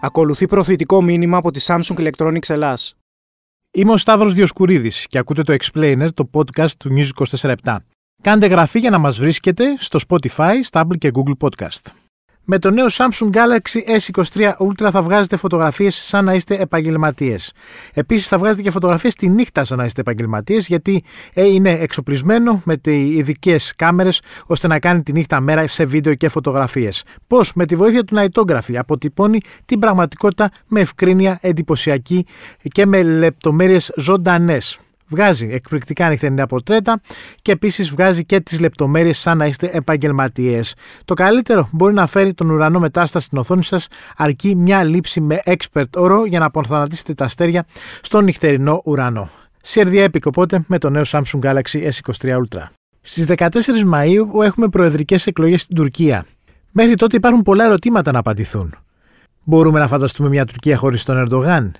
Ακολουθεί προθετικό μήνυμα από τη Samsung Electronics Ελλάς. Είμαι ο Σταύρος Διοσκουρίδης και ακούτε το Explainer, το podcast του News 24 Κάντε γραφή για να μας βρίσκετε στο Spotify, Stable και Google Podcast. Με το νέο Samsung Galaxy S23 Ultra θα βγάζετε φωτογραφίες σαν να είστε επαγγελματίες. Επίσης θα βγάζετε και φωτογραφίες τη νύχτα σαν να είστε επαγγελματίες γιατί ε, είναι εξοπλισμένο με ειδικές κάμερες ώστε να κάνει τη νύχτα μέρα σε βίντεο και φωτογραφίες. Πώς; Με τη βοήθεια του Nightography αποτυπώνει την πραγματικότητα με ευκρίνεια εντυπωσιακή και με λεπτομέρειες ζωντανές. Βγάζει εκπληκτικά νυχτερινά πορτρέτα και επίσης βγάζει και τις λεπτομέρειες σαν να είστε επαγγελματίες. Το καλύτερο μπορεί να φέρει τον ουρανό μετάσταση στην οθόνη σας, αρκεί μια λήψη με expert όρο για να αποθανατήσετε τα αστέρια στον νυχτερινό ουρανό. Σερδιά έπικο οπότε με το νέο Samsung Galaxy S23 Ultra. Στις 14 Μαου έχουμε προεδρικές εκλογές στην Τουρκία. Μέχρι τότε υπάρχουν πολλά ερωτήματα να απαντηθούν. Μπορούμε να φανταστούμε μια Τουρκία χωρίς τον Ερντογάν;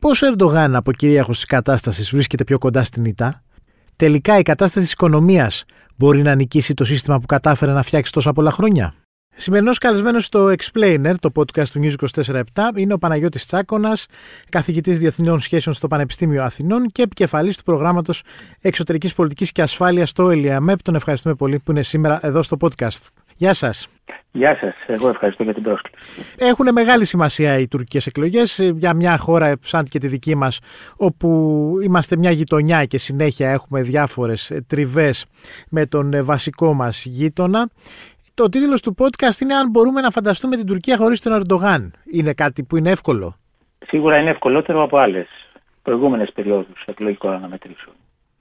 Πώς ο Ερντογάν από κυρίαρχος της κατάστασης βρίσκεται πιο κοντά στην ΙΤΑ. Τελικά η κατάσταση της οικονομίας μπορεί να νικήσει το σύστημα που κατάφερε να φτιάξει τόσα πολλά χρόνια; Σημερινός καλεσμένος στο Explainer, το podcast του News 24-7, είναι ο Παναγιώτης Τσάκονα, καθηγητής Διεθνών Σχέσεων στο Πανεπιστήμιο Αθηνών και επικεφαλής του προγράμματος Εξωτερικής Πολιτικής και Ασφάλειας στο ΕΛΙΑΜΕΠ. Τον ευχαριστούμε πολύ που είναι σήμερα εδώ στο podcast. Γεια σας. Γεια σας. Εγώ ευχαριστώ για την πρόσκληση. Έχουν μεγάλη σημασία οι τουρκικές εκλογές για μια χώρα σαν και τη δική μας, όπου είμαστε μια γειτονιά και συνέχεια έχουμε διάφορες τριβές με τον βασικό μας γείτονα. Το τίτλος του podcast είναι Αν μπορούμε να φανταστούμε την Τουρκία χωρίς τον Ερντογάν. Είναι κάτι που είναι εύκολο; Σίγουρα είναι ευκολότερο από άλλες προηγούμενες περιόδους εκλογικών αναμετρήσεων.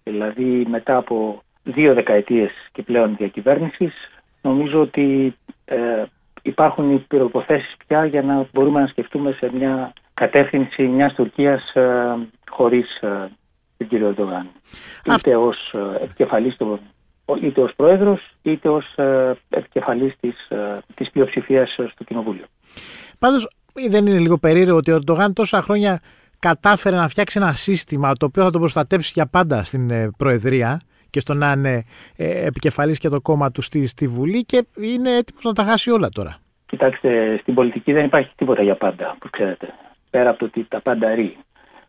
Δηλαδή, μετά από δύο δεκαετίες και πλέον διακυβέρνησης, νομίζω ότι ε, υπάρχουν οι προποθέσει πια για να μπορούμε να σκεφτούμε σε μια κατεύθυνση μιας Τουρκίας ε, χωρίς ε, τον κύριο Ερντογάν. Είτε ως ε, επικεφαλής του είτε ως πρόεδρος είτε ως ε, επικεφαλής της, ε, της πλειοψηφίας στο Κοινοβούλιο. Πάντως δεν είναι λίγο περίεργο ότι ο Ερντογάν τόσα χρόνια κατάφερε να φτιάξει ένα σύστημα το οποίο θα τον προστατέψει για πάντα στην ε, Προεδρία και στο να είναι ε, επικεφαλής και το κόμμα του στη, στη Βουλή και είναι έτοιμος να τα χάσει όλα τώρα. Κοιτάξτε, στην πολιτική δεν υπάρχει τίποτα για πάντα, που ξέρετε. Πέρα από το ότι τα πάντα ρί.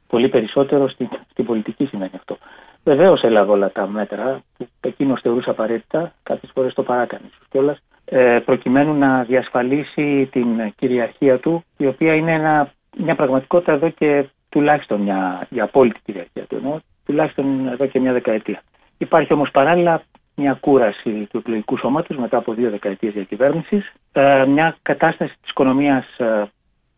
Πολύ περισσότερο στην, στην πολιτική σημαίνει αυτό. Βεβαίως έλαβε όλα τα μέτρα που εκείνος θεωρούσε απαραίτητα, κάποιες φορές το παράκανε κιόλας, ε, προκειμένου να διασφαλίσει την κυριαρχία του, η οποία είναι ένα, μια πραγματικότητα εδώ και τουλάχιστον μια, για απόλυτη κυριαρχία του, ενώ τουλάχιστον εδώ και μια δεκαετία. Υπάρχει όμως παράλληλα μια κούραση του εκλογικού σώματος μετά από δύο δεκαετίες διακυβέρνησης, ε, μια κατάσταση της οικονομίας ε,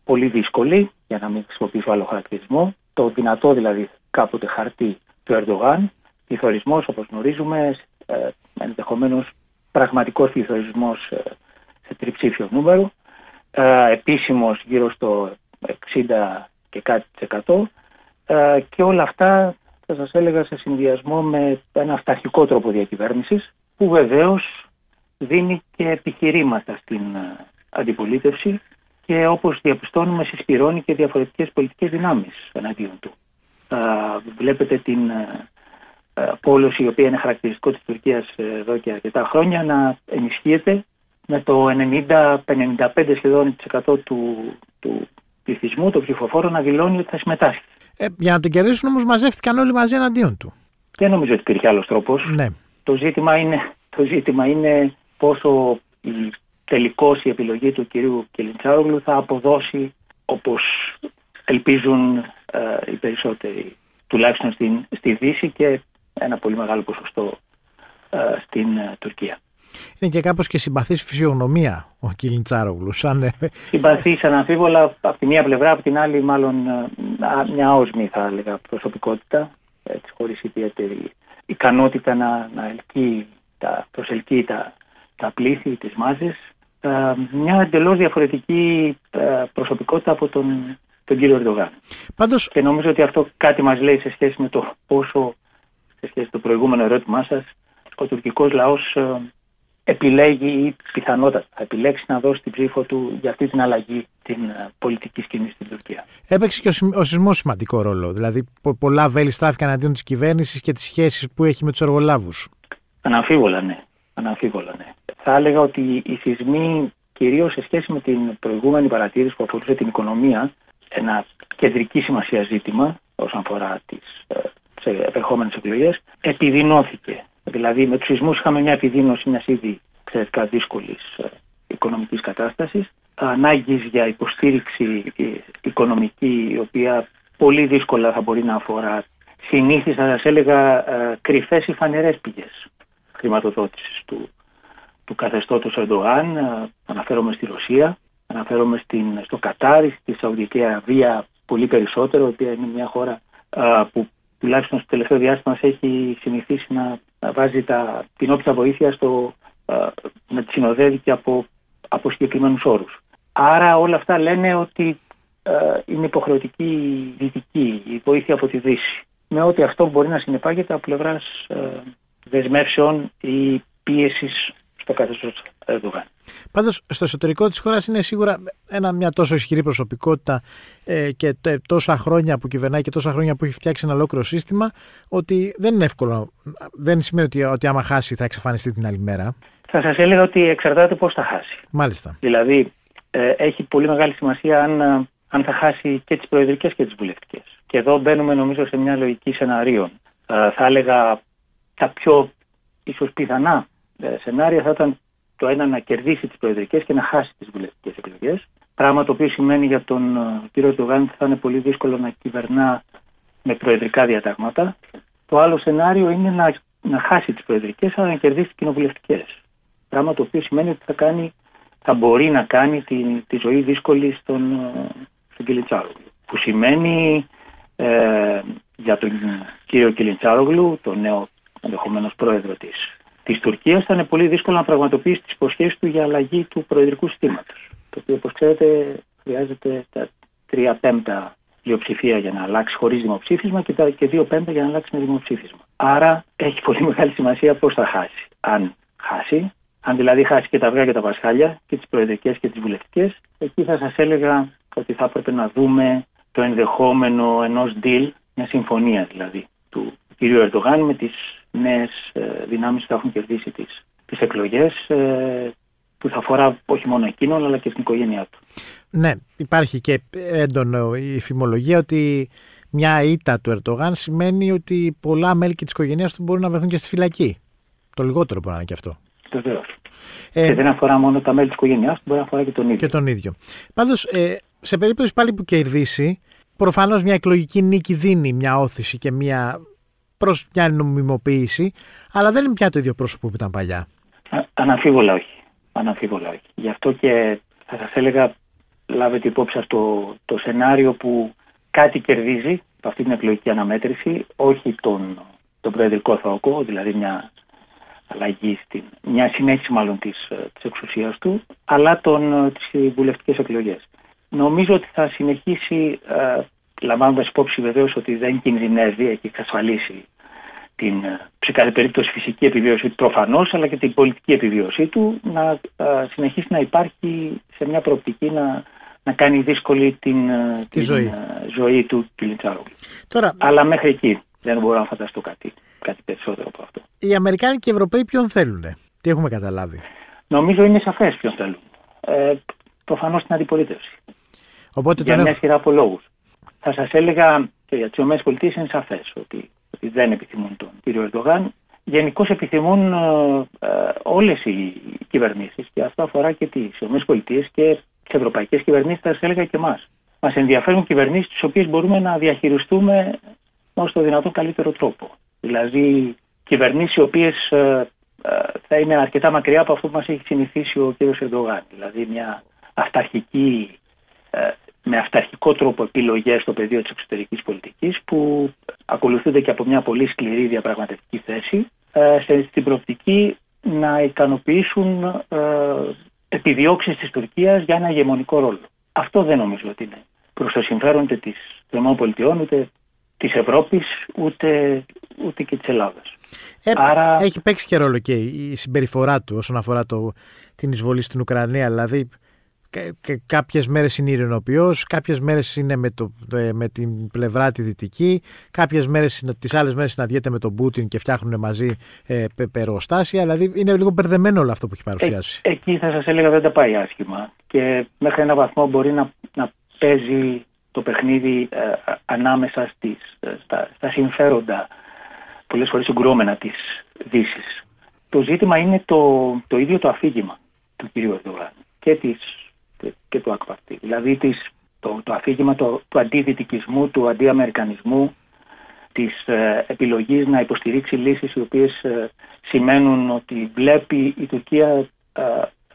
πολύ δύσκολη, για να μην χρησιμοποιήσω άλλο χαρακτηρισμό, το δυνατό δηλαδή κάποτε χαρτί του Ερντογάν, πληθωρισμός όπως γνωρίζουμε, ε, ενδεχομένως πραγματικός πληθωρισμός ε, σε τριψήφιο νούμερο, ε, επίσημος γύρω στο 60 και κάτι ε, και όλα αυτά θα σας έλεγα σε συνδυασμό με ένα αυταρχικό τρόπο διακυβέρνησης που βεβαίως δίνει και επιχειρήματα στην ε, αντιπολίτευση και όπως διαπιστώνουμε συσπηρώνει και διαφορετικές πολιτικές δυνάμεις εναντίον του βλέπετε την ε, ε, πόλωση η οποία είναι χαρακτηριστικό της Τουρκίας ε, εδώ και αρκετά χρόνια να ενισχύεται με το 90-55 σχεδόν του, του πληθυσμού, των ψηφοφόρων να δηλώνει ότι θα συμμετάσχει. Ε, για να τον κερδίσουν όμως μαζεύτηκαν όλοι μαζί εναντίον του. Δεν νομίζω ότι υπήρχε άλλος τρόπος. Ναι. Το, ζήτημα είναι, το ζήτημα είναι πόσο η, τελικώς η επιλογή του κυρίου Κελιντσάρογλου θα αποδώσει όπως ελπίζουν ε, οι περισσότεροι, τουλάχιστον στην, στη Δύση και ένα πολύ μεγάλο ποσοστό ε, στην ε, Τουρκία. Είναι και κάπως και συμπαθής φυσιογνωμία ο Κιλιντσάρογλου. Σαν... Συμπαθής αναμφίβολα από τη μία πλευρά, από την άλλη μάλλον μια όσμη θα έλεγα προσωπικότητα, έτσι, χωρίς ιδιαίτερη ικανότητα να, να ελκύει τα, προσελκύει τα, τα πλήθη, τις μάζες. μια εντελώς διαφορετική προσωπικότητα από τον τον κύριο Ερντογάν. Πάντως... Και νομίζω ότι αυτό κάτι μας λέει σε σχέση με το πόσο, σε σχέση με το προηγούμενο ερώτημά σας, ο τουρκικός λαός ε, επιλέγει ή πιθανότατα θα επιλέξει να δώσει την ψήφο του για αυτή την αλλαγή την ε, πολιτικής σκηνής στην Τουρκία. Έπαιξε και ο, ο σεισμός σημαντικό ρόλο. Δηλαδή, πολλά βέλη στράφηκαν αντίον της κυβέρνησης και τις σχέσεις που έχει με τους εργολάβους. Αναμφίβολα, ναι. Αναμφίβολα, ναι. Θα έλεγα ότι οι σεισμοί κυρίως σε σχέση με την προηγούμενη παρατήρηση που αφορούσε την οικονομία, ένα κεντρική σημασία ζήτημα όσον αφορά τις ε, επερχόμενες εκλογές, επιδεινώθηκε. Δηλαδή, με τους σεισμούς είχαμε μια επιδείνωση μιας ήδη εξαιρετικά δύσκολης ε, οικονομικής κατάστασης, ανάγκης για υποστήριξη ε, οικονομική, η οποία πολύ δύσκολα θα μπορεί να αφορά συνήθει, θα σας έλεγα, ε, κρυφές ή φανερές πηγές χρηματοδότησης του, του καθεστώτος Ερντογάν. Ε, αναφέρομαι στη Ρωσία, αναφέρομαι στην, στο Κατάρι, στη Σαουδική Αραβία πολύ περισσότερο, η οποία είναι μια χώρα ε, που τουλάχιστον στο τελευταίο διάστημα έχει συνηθίσει να, βάζει τα, την όποια βοήθεια στο, να τη συνοδεύει και από, από συγκεκριμένους όρους. Άρα όλα αυτά λένε ότι είναι υποχρεωτική η δυτική, η βοήθεια από τη Δύση με ό,τι αυτό μπορεί να συνεπάγεται από πλευράς ε, δεσμεύσεων ή πίεσης στο καθεστώς Ερντογάν. Πάντως, στο εσωτερικό της χώρας είναι σίγουρα ένα, μια τόσο ισχυρή προσωπικότητα ε, και τόσα χρόνια που κυβερνάει και τόσα χρόνια που έχει φτιάξει ένα ολόκληρο σύστημα, ότι δεν είναι εύκολο. Δεν σημαίνει ότι, ότι άμα χάσει θα εξαφανιστεί την άλλη μέρα. Θα σας έλεγα ότι εξαρτάται πώς θα χάσει. Μάλιστα. Δηλαδή, ε, έχει πολύ μεγάλη σημασία αν, ε, αν θα χάσει και τις προεδρικές και τις βουλευτικές. Και εδώ μπαίνουμε νομίζω σε μια λογική σενάριων. Ε, θα έλεγα τα πιο ίσως πιθανά ε, σενάρια θα ήταν το ένα να κερδίσει τις προεδρικές και να χάσει τις βουλευτικές εκλογές. Πράγμα το οποίο σημαίνει για τον ε, κύριο Τουγάν ότι θα είναι πολύ δύσκολο να κυβερνά με προεδρικά διατάγματα. Το άλλο σενάριο είναι να, να χάσει τις προεδρικές αλλά να κερδίσει τις κοινοβουλευτικές. Πράγμα το οποίο σημαίνει ότι θα, κάνει, θα μπορεί να κάνει τη, τη ζωή δύσκολη στον, στον Που σημαίνει ε, για τον κύριο Κιλιντσάρογλου, τον νέο ενδεχομένως πρόεδρο της της Τουρκίας, θα είναι πολύ δύσκολο να πραγματοποιήσει τις υποσχέσεις του για αλλαγή του προεδρικού συστήματος. Το οποίο, όπως ξέρετε, χρειάζεται τα τρία πέμπτα πλειοψηφία για να αλλάξει χωρίς δημοψήφισμα και τα και δύο πέμπτα για να αλλάξει με δημοψήφισμα. Άρα έχει πολύ μεγάλη σημασία πώς θα χάσει. Αν χάσει, αν δηλαδή χάσει και τα αυγά και τα πασχάλια και τις προεδρικές και τις βουλευτικές, εκεί θα σας έλεγα ότι θα έπρεπε να δούμε το ενδεχόμενο ενός deal, μια συμφωνία δηλαδή του κ. Ερντογάν με τις νέες ε, δυνάμεις που θα έχουν κερδίσει τις, τις εκλογές ε, που θα αφορά όχι μόνο εκείνον αλλά και την οικογένειά του. Ναι, υπάρχει και έντονο η φημολογία ότι μια ήττα του Ερντογάν σημαίνει ότι πολλά μέλη και της οικογένειας του μπορούν να βρεθούν και στη φυλακή. Το λιγότερο μπορεί να είναι και αυτό. Βεβαίως. Ε, και δεν αφορά μόνο τα μέλη της οικογένειάς του, μπορεί να αφορά και τον ίδιο. Και τον ίδιο. Πάντως, ε, σε περίπτωση πάλι που κερδίσει, προφανώς μια εκλογική νίκη δίνει μια όθηση και μια προς μια νομιμοποίηση, αλλά δεν είναι πια το ίδιο πρόσωπο που ήταν παλιά. αναμφίβολα όχι. Αναμφίβολα όχι. Γι' αυτό και θα σας έλεγα, λάβετε υπόψη αυτό το σενάριο που κάτι κερδίζει από αυτή την εκλογική αναμέτρηση, όχι τον, τον προεδρικό θόκο, δηλαδή μια αλλαγή, στην, μια συνέχιση μάλλον της, της εξουσίας του, αλλά τον, τις βουλευτικές εκλογές. Νομίζω ότι θα συνεχίσει, ε, λαμβάνοντας υπόψη βεβαίως ότι δεν κινδυνεύει, έχει εξασφαλίσει την, ε, σε κάθε περίπτωση φυσική επιβίωση του προφανώς, αλλά και την πολιτική επιβίωσή του, να ε, συνεχίσει να υπάρχει σε μια προοπτική να, να κάνει δύσκολη την, ε, την ζωή. ζωή του Κιλιτσάρογλου. Αλλά μέχρι εκεί δεν μπορώ να φανταστώ κάτι, κάτι περισσότερο από αυτό. Οι Αμερικάνοι και οι Ευρωπαίοι ποιον θέλουν, τι έχουμε καταλάβει; Νομίζω είναι σαφές ποιον θέλουν. Ε, Προφανώς την αντιπολίτευση. Οπότε για μια σειρά από λόγους. Θα σας έλεγα και για τις ΗΠΑ είναι σαφές ότι, ότι δεν επιθυμούν τον κύριο Ερντογάν. Γενικώς επιθυμούν ε, ε όλες οι κυβερνήσεις και αυτό αφορά και τις ΗΠΑ και τις ευρωπαϊκές κυβερνήσεις, θα σας έλεγα και εμάς. Μας ενδιαφέρουν κυβερνήσεις τις οποίες μπορούμε να διαχειριστούμε ως το δυνατό καλύτερο τρόπο. Δηλαδή κυβερνήσεις οι οποίες ε, ε, θα είναι αρκετά μακριά από αυτό που μας έχει συνηθίσει ο κύριος Ερντογάν. Δηλαδή μια αυταρχική ε, με αυταρχικό τρόπο επιλογές στο πεδίο της εξωτερικής πολιτικής που ακολουθούνται και από μια πολύ σκληρή διαπραγματευτική θέση ε, στην προοπτική να ικανοποιήσουν ε, επιδιώξεις της Τουρκίας για ένα ηγεμονικό ρόλο. Αυτό δεν νομίζω ότι είναι προς το συμφέρον ούτε της ΗΠΑ ούτε της Ευρώπης ούτε, ούτε και της Ελλάδας. Ε, Άρα... Έχει παίξει και ρόλο και η συμπεριφορά του όσον αφορά το, την εισβολή στην Ουκρανία. Δηλαδή κάποιες μέρες είναι ηρενοποιός, κάποιες μέρες είναι με, το, ε, με την πλευρά τη δυτική, κάποιες μέρες, τις άλλες μέρες συναντιέται με τον Πούτιν και φτιάχνουν μαζί ε, περοστάσια, δηλαδή είναι λίγο μπερδεμένο όλο αυτό που έχει παρουσιάσει. Ε, εκεί θα σας έλεγα δεν τα πάει άσχημα και μέχρι ένα βαθμό μπορεί να, να παίζει το παιχνίδι ε, ανάμεσα στις, ε, στα, στα συμφέροντα πολλές φορές συγκρούμενα της Δύσης. Το ζήτημα είναι το, το ίδιο το αφήγημα του κ. Ερντογάν και, της, και του Ακπαρτή. Δηλαδή της, το, το αφήγημα το, του αντιδυτικισμού, του αντιαμερικανισμού, της ε, επιλογής να υποστηρίξει λύσεις οι οποίες ε, σημαίνουν ότι βλέπει η Τουρκία ε,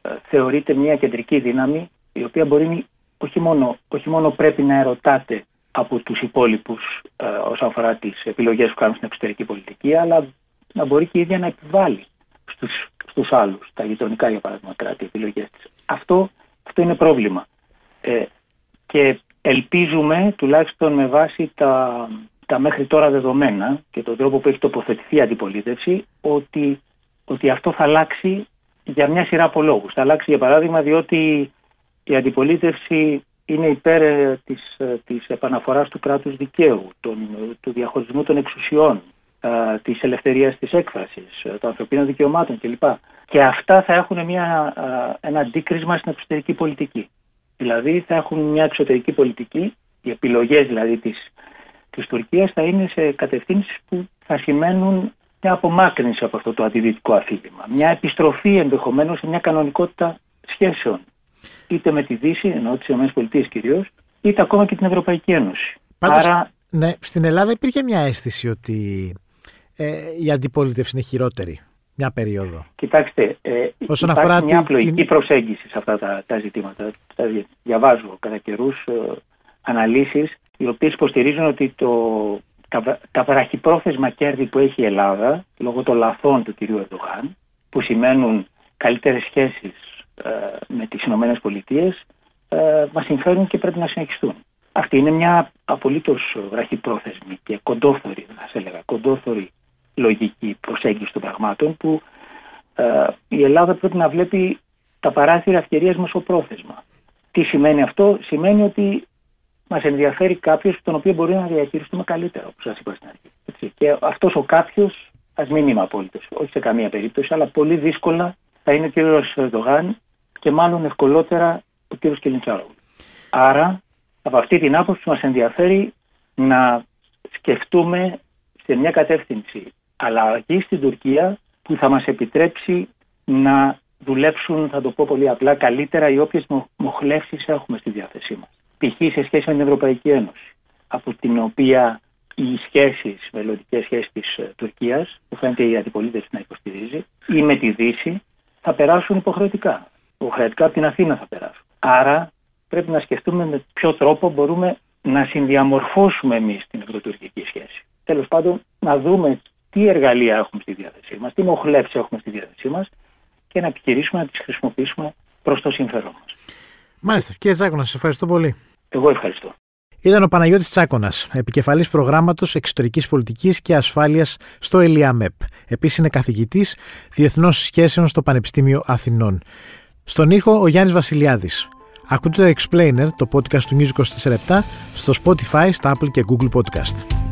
ε, θεωρείται μια κεντρική δύναμη η οποία μπορεί όχι μόνο, όχι μόνο πρέπει να ερωτάται από τους υπόλοιπους ε, όσον αφορά τις επιλογές που κάνουν στην εξωτερική πολιτική αλλά να μπορεί και η ίδια να επιβάλλει στους, στους άλλους, τα γειτονικά για παράδειγμα κράτη, επιλογές της. Αυτό, αυτό είναι πρόβλημα. Ε, και ελπίζουμε τουλάχιστον με βάση τα, τα μέχρι τώρα δεδομένα και τον τρόπο που έχει τοποθετηθεί η αντιπολίτευση ότι, ότι αυτό θα αλλάξει για μια σειρά από λόγους. Θα αλλάξει για παράδειγμα διότι η αντιπολίτευση είναι υπέρ ε, της, ε, της επαναφοράς του κράτους δικαίου, τον, του διαχωρισμού των εξουσιών, ε, της ελευθερίας της έκφρασης, των ανθρωπίνων δικαιωμάτων κλπ. Και αυτά θα έχουν μια, ένα αντίκρισμα στην εξωτερική πολιτική. Δηλαδή θα έχουν μια εξωτερική πολιτική, οι επιλογές δηλαδή της, της Τουρκίας θα είναι σε κατευθύνσεις που θα σημαίνουν μια απομάκρυνση από αυτό το αντιδυτικό αφήγημα. Μια επιστροφή ενδεχομένως σε μια κανονικότητα σχέσεων είτε με τη Δύση, ενώ τις ΗΠΑ κυρίως, είτε ακόμα και την Ευρωπαϊκή Ένωση. Πάντως, Άρα... Ναι, στην Ελλάδα υπήρχε μια αίσθηση ότι ε, η αντιπολίτευση είναι χειρότερη μια περίοδο. Κοιτάξτε, ε, Όσον υπάρχει αφορά μια απλοϊκή την... προσέγγιση σε αυτά τα, τα ζητήματα. διαβάζω κατά καιρούς ε, αναλύσεις οι οποίες υποστηρίζουν ότι το, τα, τα βραχυπρόθεσμα κέρδη που έχει η Ελλάδα λόγω των λαθών του κυρίου Ερντογάν που σημαίνουν καλύτερες σχέσεις ε, με τις Ηνωμένες Πολιτείες ε, μας συμφέρουν και πρέπει να συνεχιστούν. Αυτή είναι μια απολύτως βραχυπρόθεσμη και κοντόθωρη, θα σε έλεγα, κοντόθωρη λογική προσέγγιση των πραγμάτων που ε, η Ελλάδα πρέπει να βλέπει τα παράθυρα ευκαιρίας μεσοπρόθεσμα. Τι σημαίνει αυτό, σημαίνει ότι μας ενδιαφέρει κάποιος τον οποίο μπορεί να διαχειριστούμε καλύτερα, όπως σας είπα στην αρχή. Και αυτός ο κάποιος, ας μην είμαι απόλυτος, όχι σε καμία περίπτωση, αλλά πολύ δύσκολα θα είναι ο κ. Ερντογάν και μάλλον ευκολότερα ο κ. Κελιντσάρογλου. Άρα, από αυτή την άποψη μας ενδιαφέρει να σκεφτούμε σε μια κατεύθυνση αλλαγή στην Τουρκία που θα μας επιτρέψει να δουλέψουν, θα το πω πολύ απλά, καλύτερα οι όποιες μοχλεύσεις έχουμε στη διάθεσή μας. Π.χ. σε σχέση με την Ευρωπαϊκή Ένωση, από την οποία οι σχέσεις, μελλοντικές σχέσεις της ε, Τουρκίας, που φαίνεται η αντιπολίτευση να υποστηρίζει, ή με τη Δύση, θα περάσουν υποχρεωτικά υποχρεωτικά από την Αθήνα θα περάσουν. Άρα πρέπει να σκεφτούμε με ποιο τρόπο μπορούμε να συνδιαμορφώσουμε εμείς την ευρωτουρκική σχέση. Τέλος πάντων, να δούμε τι εργαλεία έχουμε στη διάθεσή μας, τι μοχλεύσεις έχουμε στη διάθεσή μας και να επιχειρήσουμε να τις χρησιμοποιήσουμε προς το συμφέρον μας. Μάλιστα. Κύριε Τσάκονα, σας ευχαριστώ πολύ. Εγώ ευχαριστώ. Ήταν ο Παναγιώτης Τσάκονας, επικεφαλής προγράμματος εξωτερικής πολιτικής και ασφάλειας στο ΕΛΙΑΜΕΠ. Επίσης είναι καθηγητής διεθνών σχέσεων στο Πανεπιστήμιο Αθηνών. Στον ήχο ο Γιάννης Βασιλιάδης. Ακούτε το Explainer, το podcast του News 24 στο Spotify, στα Apple και Google Podcast.